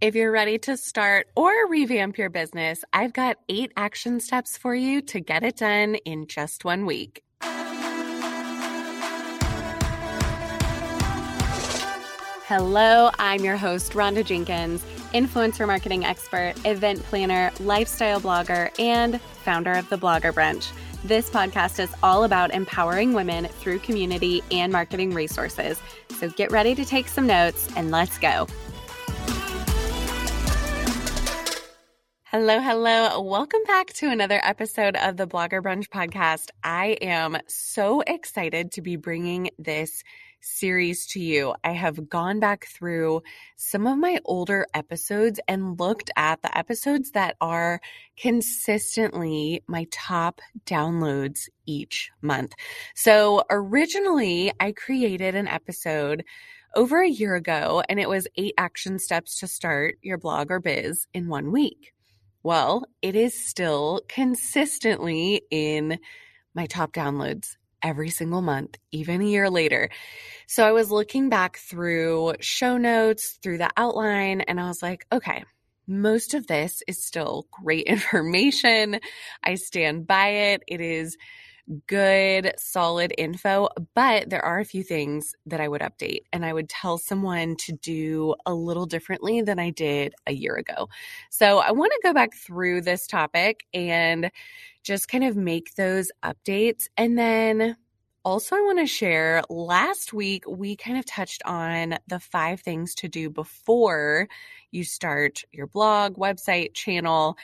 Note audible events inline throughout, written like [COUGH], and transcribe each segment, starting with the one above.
If you're ready to start or revamp your business, I've got eight action steps for you to get it done in just one week. Hello, I'm your host, Rhonda Jenkins, influencer marketing expert, event planner, lifestyle blogger, and founder of the Blogger Brunch. This podcast is all about empowering women through community and marketing resources. So get ready to take some notes and let's go. Hello, hello. Welcome back to another episode of the Blogger Brunch podcast. I am so excited to be bringing this series to you. I have gone back through some of my older episodes and looked at the episodes that are consistently my top downloads each month. So originally, I created an episode over a year ago and it was eight action steps to start your blog or biz in one week. Well, it is still consistently in my top downloads every single month, even a year later. So I was looking back through show notes, through the outline, and I was like, okay, most of this is still great [LAUGHS] information. I stand by it. It is good, solid info, but there are a few things that I would update and I would tell someone to do a little differently than I did a year ago. So I want to go back through this topic and just kind of make those updates. And then also, I want to share last week we kind of touched on the five things to do before you start your blog, website, channel.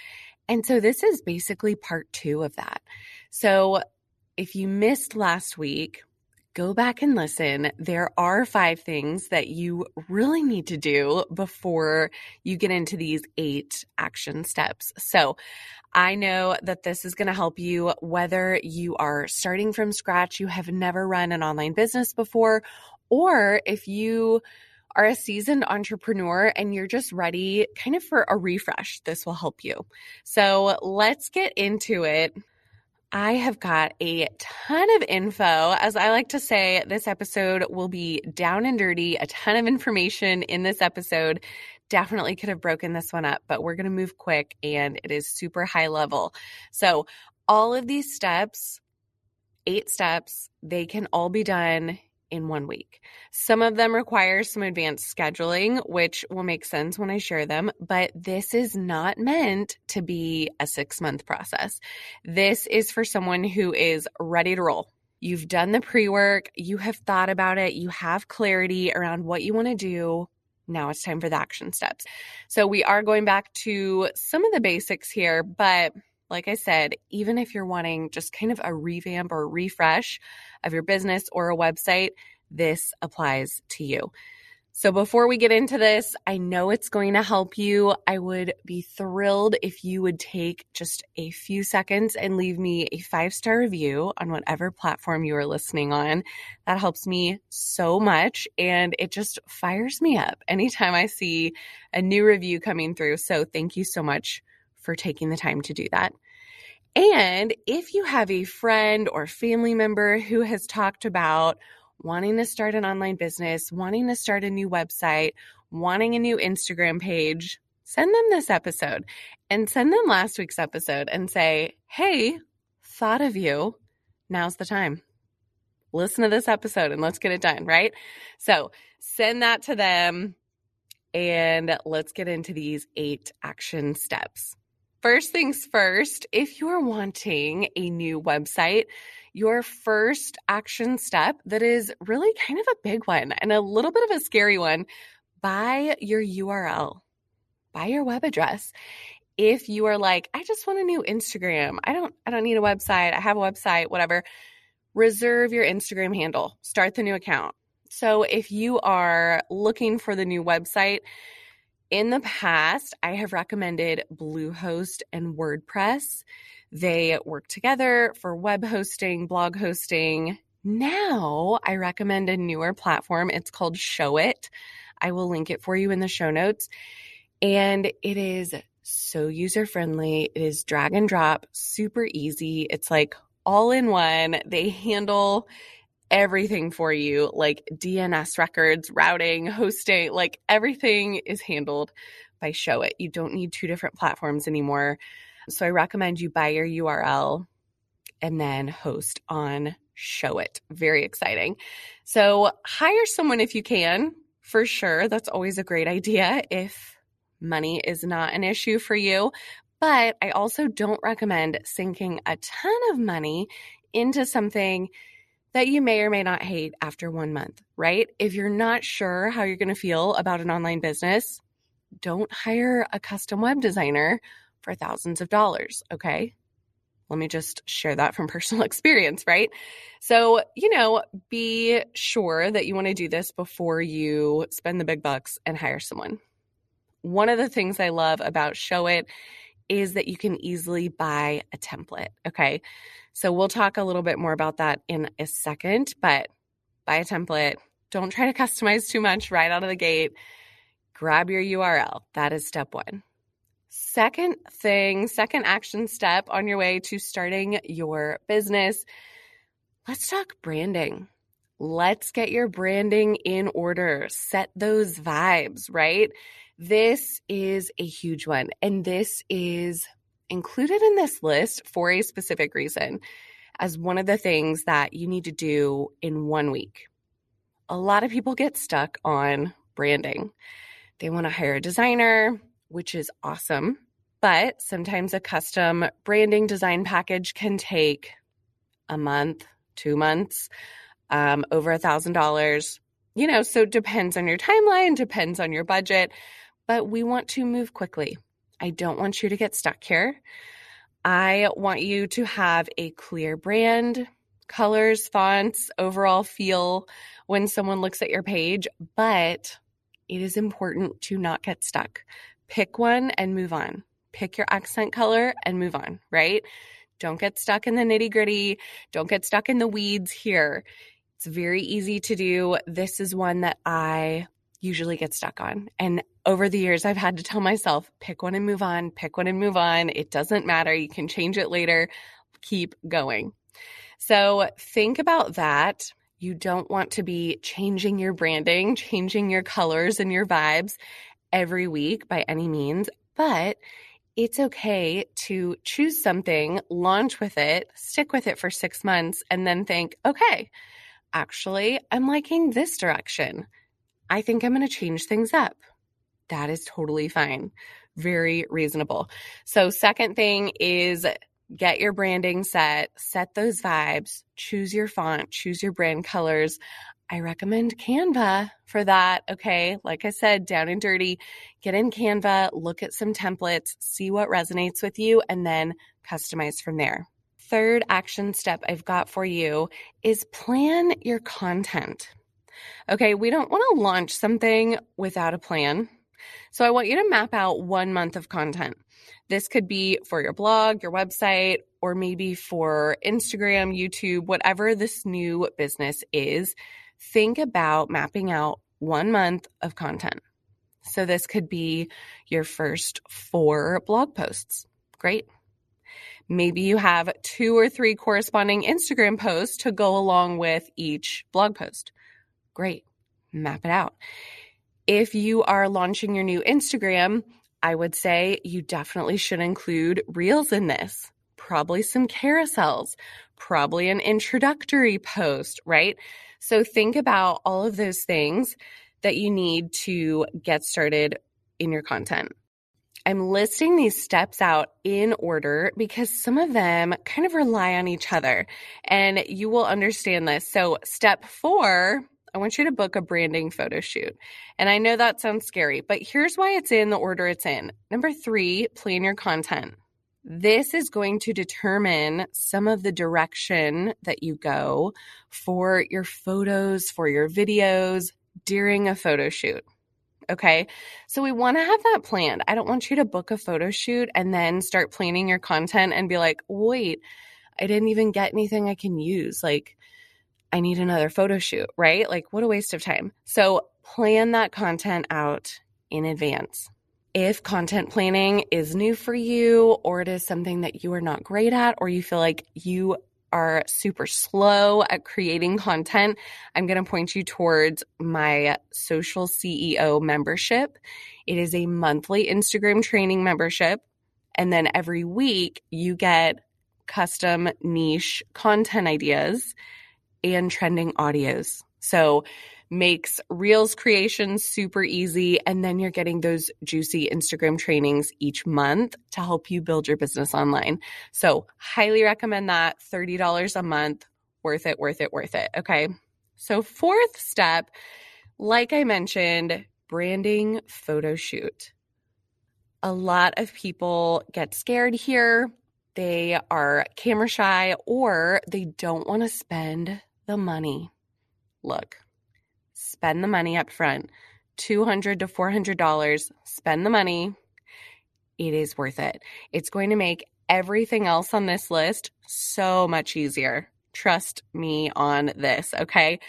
And so this is basically part two of that. So if you missed last week, go back and listen. There are five things that you really need to do before you get into these eight action steps. So I know that this is going to help you whether you are starting from scratch, you have never run an online business before, or if you are a seasoned entrepreneur and you're just ready kind of for a refresh, this will help you. So let's get into it. I have got a ton of info. As I like to say, this episode will be down and dirty, a ton of information in this episode. Definitely could have broken this one up, but we're going to move quick and it is super high level. So, all of these steps, eight steps, they can all be done in one week. Some of them require some advanced scheduling, which will make sense when I share them, but this is not meant to be a six month process. This is for someone who is ready to roll. You've done the pre work, you have thought about it, you have clarity around what you want to do. Now it's time for the action steps. So we are going back to some of the basics here, but like I said, even if you're wanting just kind of a revamp or refresh of your business or a website, this applies to you. So before we get into this, I know it's going to help you. I would be thrilled if you would take just a few seconds and leave me a five star review on whatever platform you are listening on. That helps me so much and it just fires me up anytime I see a new review coming through. So thank you so much for taking the time to do that. And if you have a friend or family member who has talked about wanting to start an online business, wanting to start a new website, wanting a new Instagram page, send them this episode and send them last week's episode and say, Hey, thought of you. Now's the time. Listen to this episode and let's get it done, right? So send that to them and let's get into these eight action steps. First things first, if you're wanting a new website, your first action step that is really kind of a big one and a little bit of a scary one, buy your URL, buy your web address. If you are like, I just want a new Instagram. I don't I don't need a website. I have a website, whatever. Reserve your Instagram handle. Start the new account. So if you are looking for the new website, in the past, I have recommended Bluehost and WordPress. They work together for web hosting, blog hosting. Now I recommend a newer platform. It's called Showit. I will link it for you in the show notes. And it is so user friendly. It is drag and drop, super easy. It's like all in one. They handle everything for you, like DNS records, routing, hosting, like everything is handled by Showit. You don't need two different platforms anymore. So I recommend you buy your URL and then host on Showit. Very exciting. So hire someone if you can, for sure. That's always a great idea if money is not an issue for you. But I also don't recommend sinking a ton of money into something that you may or may not hate after one month, right? If you're not sure how you're going to feel about an online business, don't hire a custom web designer for thousands of dollars, okay? Let me just share that from [LAUGHS] personal experience, right? So, you know, be sure that you want to do this before you spend the big bucks and hire someone. One of the things I love about Showit is that you can easily buy a template, okay? So we'll talk a little bit more about that in a second, but buy a template. Don't try to customize too much right out of the gate. Grab your URL. That is step one. Second thing, second action step on your way to starting your business. Let's talk branding. Let's get your branding in order. Set those vibes, right? This is a huge one. And this is included in this list for a specific reason as one of the things that you need to do in one week. A lot of people get stuck on branding. They want to hire a designer, which is awesome. But sometimes a custom branding design package can take a month, two months, um, over a thousand dollars. You know, so it depends on your timeline, depends on your budget, but we want to move quickly. I don't want you to get stuck here. I want you to have a clear brand, colors, fonts, overall feel when someone looks at your page, but it is important to not get stuck. Pick one and move on. Pick your accent color and move on, right? Don't get stuck in the nitty gritty. Don't get stuck in the weeds here. It's very easy to do. This is one that I usually get stuck on. And over the years, I've had to tell myself, pick one and move on, pick one and move on. It doesn't matter. You can change it later. Keep going. So think about that. You don't want to be changing your branding, changing your colors and your vibes every week by any means, but it's okay to choose something, launch with it, stick with it for six months, and then think, okay, actually, I'm liking this direction. I think I'm going to change things up that is totally fine. Very reasonable. So, second thing is get your branding set, set those vibes, choose your font, choose your brand colors. I recommend Canva for that. Okay. Like I said, down and dirty, get in Canva, look at some templates, see what resonates with you, and then customize from there. Third action step I've got for you is plan your content. Okay. We don't want to launch something without a plan. So I want you to map out one month of content. This could be for your blog, your website, or maybe for Instagram, YouTube, whatever this new business is. Think about mapping out one month of content. So this could be your first four blog posts. Great. Maybe you have two or three corresponding Instagram posts to go along with each blog post. Great. Map it out. If you are launching your new Instagram, I would say you definitely should include reels in this, probably some carousels, probably an introductory post, right? So think about all of those things that you need to get started in your content. I'm listing these steps out in order because some of them kind of rely on each other and you will understand this. So, step four I want you to book a branding photo shoot. And I know that sounds scary, but here's why it's in the order it's in. Number three, plan your content. This is going to determine some of the direction that you go for your photos, for your videos during a photo shoot. Okay. So we want to have that planned. I don't want you to book a photo shoot and then start planning your content and be like, wait, I didn't even get anything I can use. Like, I need another photo shoot, right? Like, what a waste of time. So, plan that content out in advance. If content planning is new for you, or it is something that you are not great at, or you feel like you are super slow at creating content, I'm going to point you towards my social CEO membership. It is a monthly Instagram training membership. And then every week you get custom niche content ideas and trending audios. So makes Reels creation super easy. And then you're getting those juicy Instagram trainings each month to help you build your business online. So, highly recommend that $30 a month. Worth it, worth it, worth it. Okay. So, fourth step, like I mentioned, branding photo shoot. A lot of people get scared here. They are camera shy or they don't want to spend the money. Look, spend the money up front. 200 to $400, spend the money. It is worth it. It's going to make everything else on this list so much easier. Trust me on this, okay?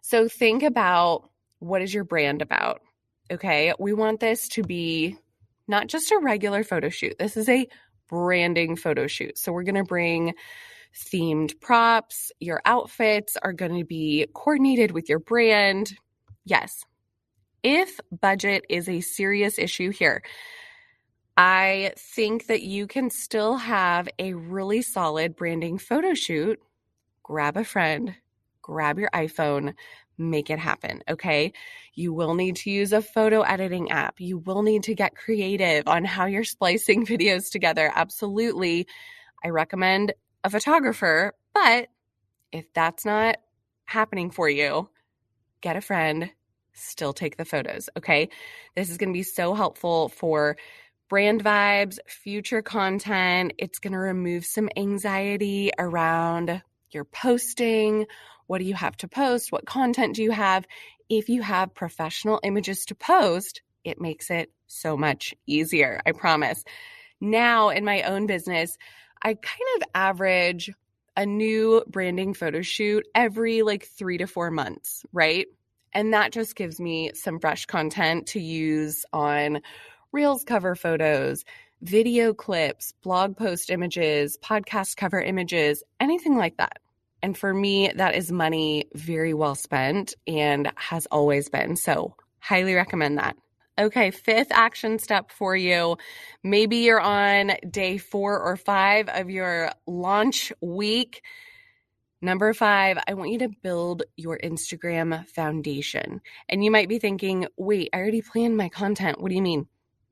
So think about what is your brand about? Okay? We want this to be not just a regular photo shoot. This is a branding photo shoot. So we're going to bring themed props. Your outfits are going to be coordinated with your brand. Yes. If budget is a serious issue here, I think that you can still have a really solid branding photo shoot. Grab a friend, grab your iPhone, make it happen. Okay. You will need to use a photo editing app. You will need to get creative on how you're splicing [LAUGHS] videos together. Absolutely. I recommend a photographer, but if that's not happening for you, get a friend, still take the photos. Okay. This is going to be so helpful for brand vibes, future content. It's going to remove some anxiety around your posting. What do you have to post? What content do you have? If you have professional images to post, it makes it so much easier. I promise. Now, in my own business, I kind of average a new branding photo shoot every like three to four months, right? And that just gives me some fresh content to use on Reels cover photos, video clips, blog post images, podcast cover images, anything like that. And for me, that is money very well spent and has always been. So, highly recommend that. Okay, fifth action step for you. Maybe you're on day four or five of your launch week. Number five, I want you to build your Instagram foundation. And you might be thinking, wait, I already planned my content. What do you mean?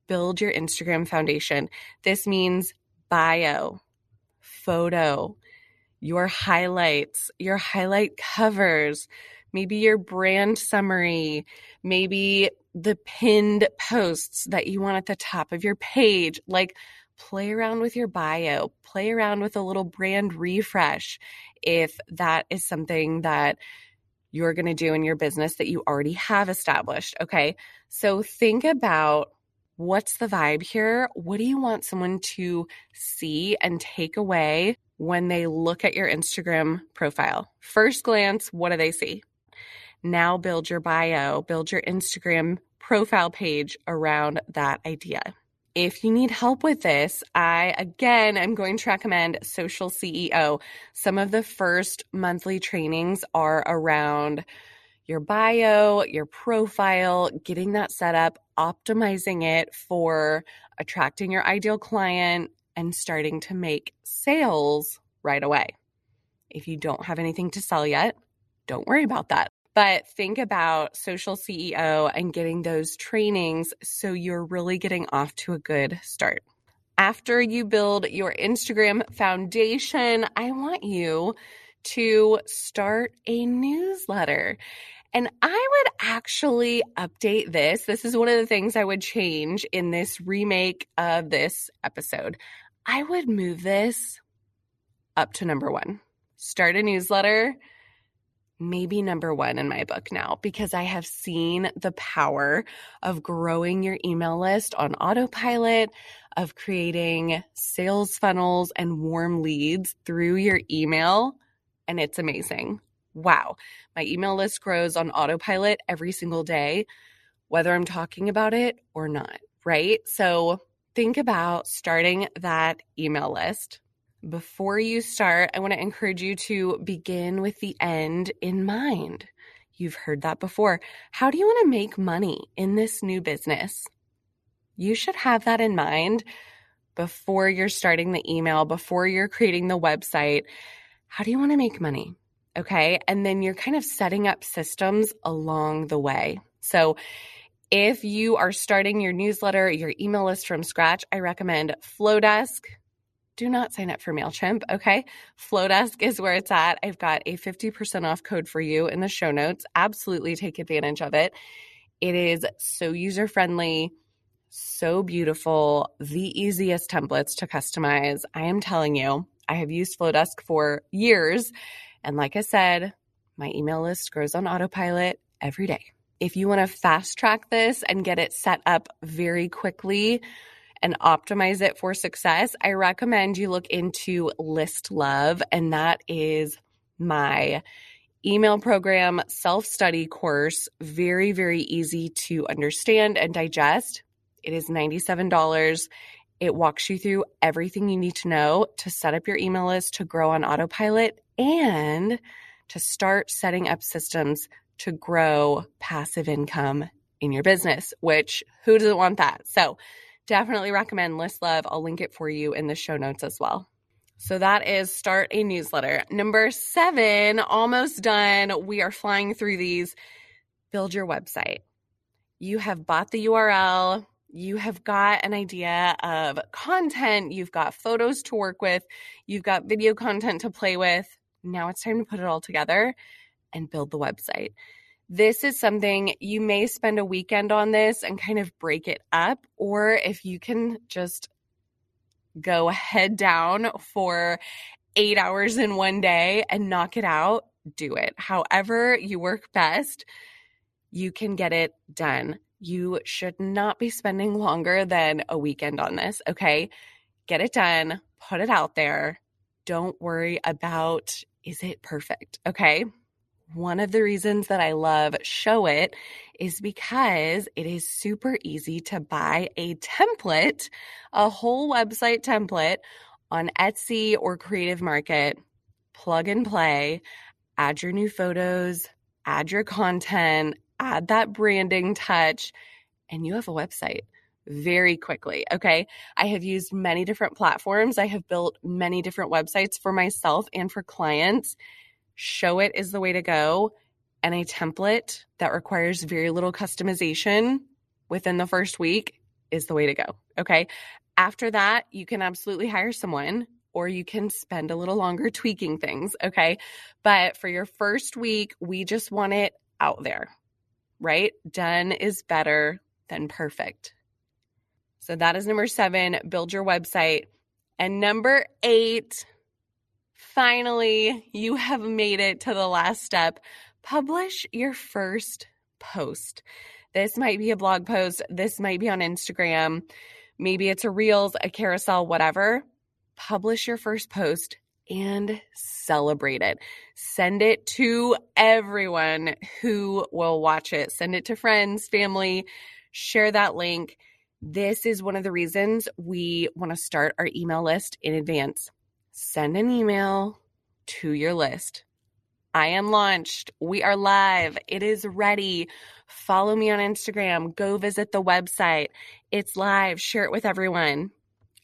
Build your Instagram foundation. This means bio, photo, your highlights, your highlight covers, maybe your brand summary, maybe the pinned posts that you want at the top of your page. Like, play around with your bio, play around with a little brand refresh if that is something that you're going to do in your business that you already have established. Okay. So think about what's the vibe here? What do you want someone to see and take away when they look at your Instagram profile? First glance, what do they see? Now build your bio, build your Instagram profile page around that idea. If you need help with this, I again am going to recommend Social CEO. Some of the first monthly trainings are around your bio, your profile, getting that set up, optimizing it for attracting your ideal client and starting to make sales right away. If you don't have anything to sell yet, don't worry about that. But think about social CEO and getting those trainings so you're really getting off to a good start. After you build your Instagram foundation, I want you to start a newsletter. And I would actually update this. This is one of the things I would change in this remake of this episode. I would move this up to number one. Start a newsletter maybe number one in my book now because I have seen the power of growing your email list on autopilot, of creating sales funnels and warm leads through your email. And it's amazing. Wow. My email list grows on autopilot every single day, whether I'm talking about it or not, right? So think about starting that email list. Before you start, I want to encourage you to begin with the end in mind. You've heard that before. How do you want to make money in this new business? You should have that in mind before you're starting the email, before you're creating the website. How do you want to make money? Okay. And then you're kind of setting up systems along the way. So if you are starting your newsletter, your email list from scratch, I recommend Flodesk. Do not sign up for MailChimp, okay? Flodesk is where it's at. I've got a 50% off code for you in the show notes. Absolutely take advantage of it. It is so user friendly, so beautiful, the easiest templates to customize. I am telling you, I have used Flodesk for years. And like I said, my email list grows on autopilot every day. If you want to fast track this and get it set up very quickly and optimize it for success, I recommend you look into List Love, and that is my email program self study course. Very, very easy to understand and digest. It is $97. It walks you through everything you need to know to set up your email list, to grow on autopilot, and to start setting up systems to grow passive income in your business, which who doesn't want that? So definitely recommend List Love. I'll link it for you in the show notes as well. So that is start a newsletter. Number seven, almost done. We are flying through these. Build your website. You have bought the URL. You have got an idea of content. You've got photos to work with. You've got video content to play with. Now it's time to put it all together and build the website. This is something you may spend a weekend on this and kind of break it up, or if you can just go head down for eight hours in one day and knock it out, do it. However, you work best, you can get it done. You should not be spending longer than a weekend on this, okay? Get it done, put it out there. Don't worry about is it perfect, okay? One of the reasons that I love Showit is because it is super easy to buy a template, a whole website template on Etsy or Creative Market, plug and play, add your new photos, add your content, add that branding touch, and you have a website very quickly. Okay. I have used many different platforms. I have built many different websites for myself and for clients. Showit it is the way to go. And a template that requires very little customization within the first week is the way to go. Okay. After that, you can absolutely hire someone or you can spend a little longer tweaking things. Okay. But for your first week, we just want it out there, right? Done is better than perfect. So that is number seven, build your website. And number eight, finally, you have made it to the last step. Publish your first post. This might be a blog post, this might be on Instagram, maybe it's a Reels, a carousel, whatever. Publish your first post and celebrate it. Send it to everyone who will watch it. Send it to friends, family, share that link. This is one of the reasons we want to start our email list in advance. Send an email to your list. I am launched. We are live. It is ready. Follow me on Instagram. Go visit the website. It's live. Share it with everyone.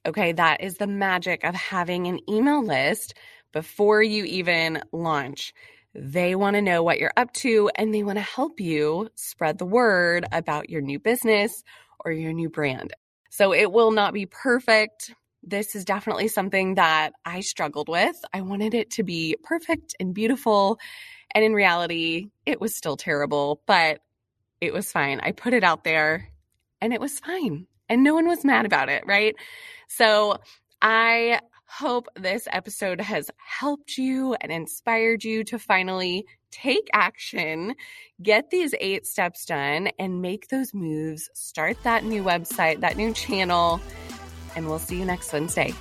Okay, that is the magic of having an email list before you even launch. They want to know what you're up to and they want to help you spread the word about your new business or your new brand. So it will not be perfect. This is definitely something that I struggled with. I wanted it to be perfect and beautiful. And in reality, it was still terrible, but it was fine. I put it out there and it was fine. And no one was mad about it, right? So I hope this episode has helped you and inspired you to finally take action, get these eight steps done, and make those moves. Start that new website, that new channel, and we'll see you next Wednesday.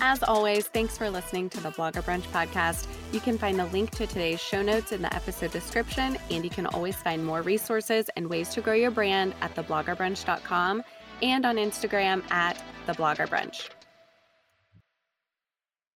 As always, thanks for listening to the Blogger Brunch podcast. You can find the link to today's show notes in the episode description, and you can always find more resources and ways to grow your brand at thebloggerbrunch.com and on Instagram at thebloggerbrunch.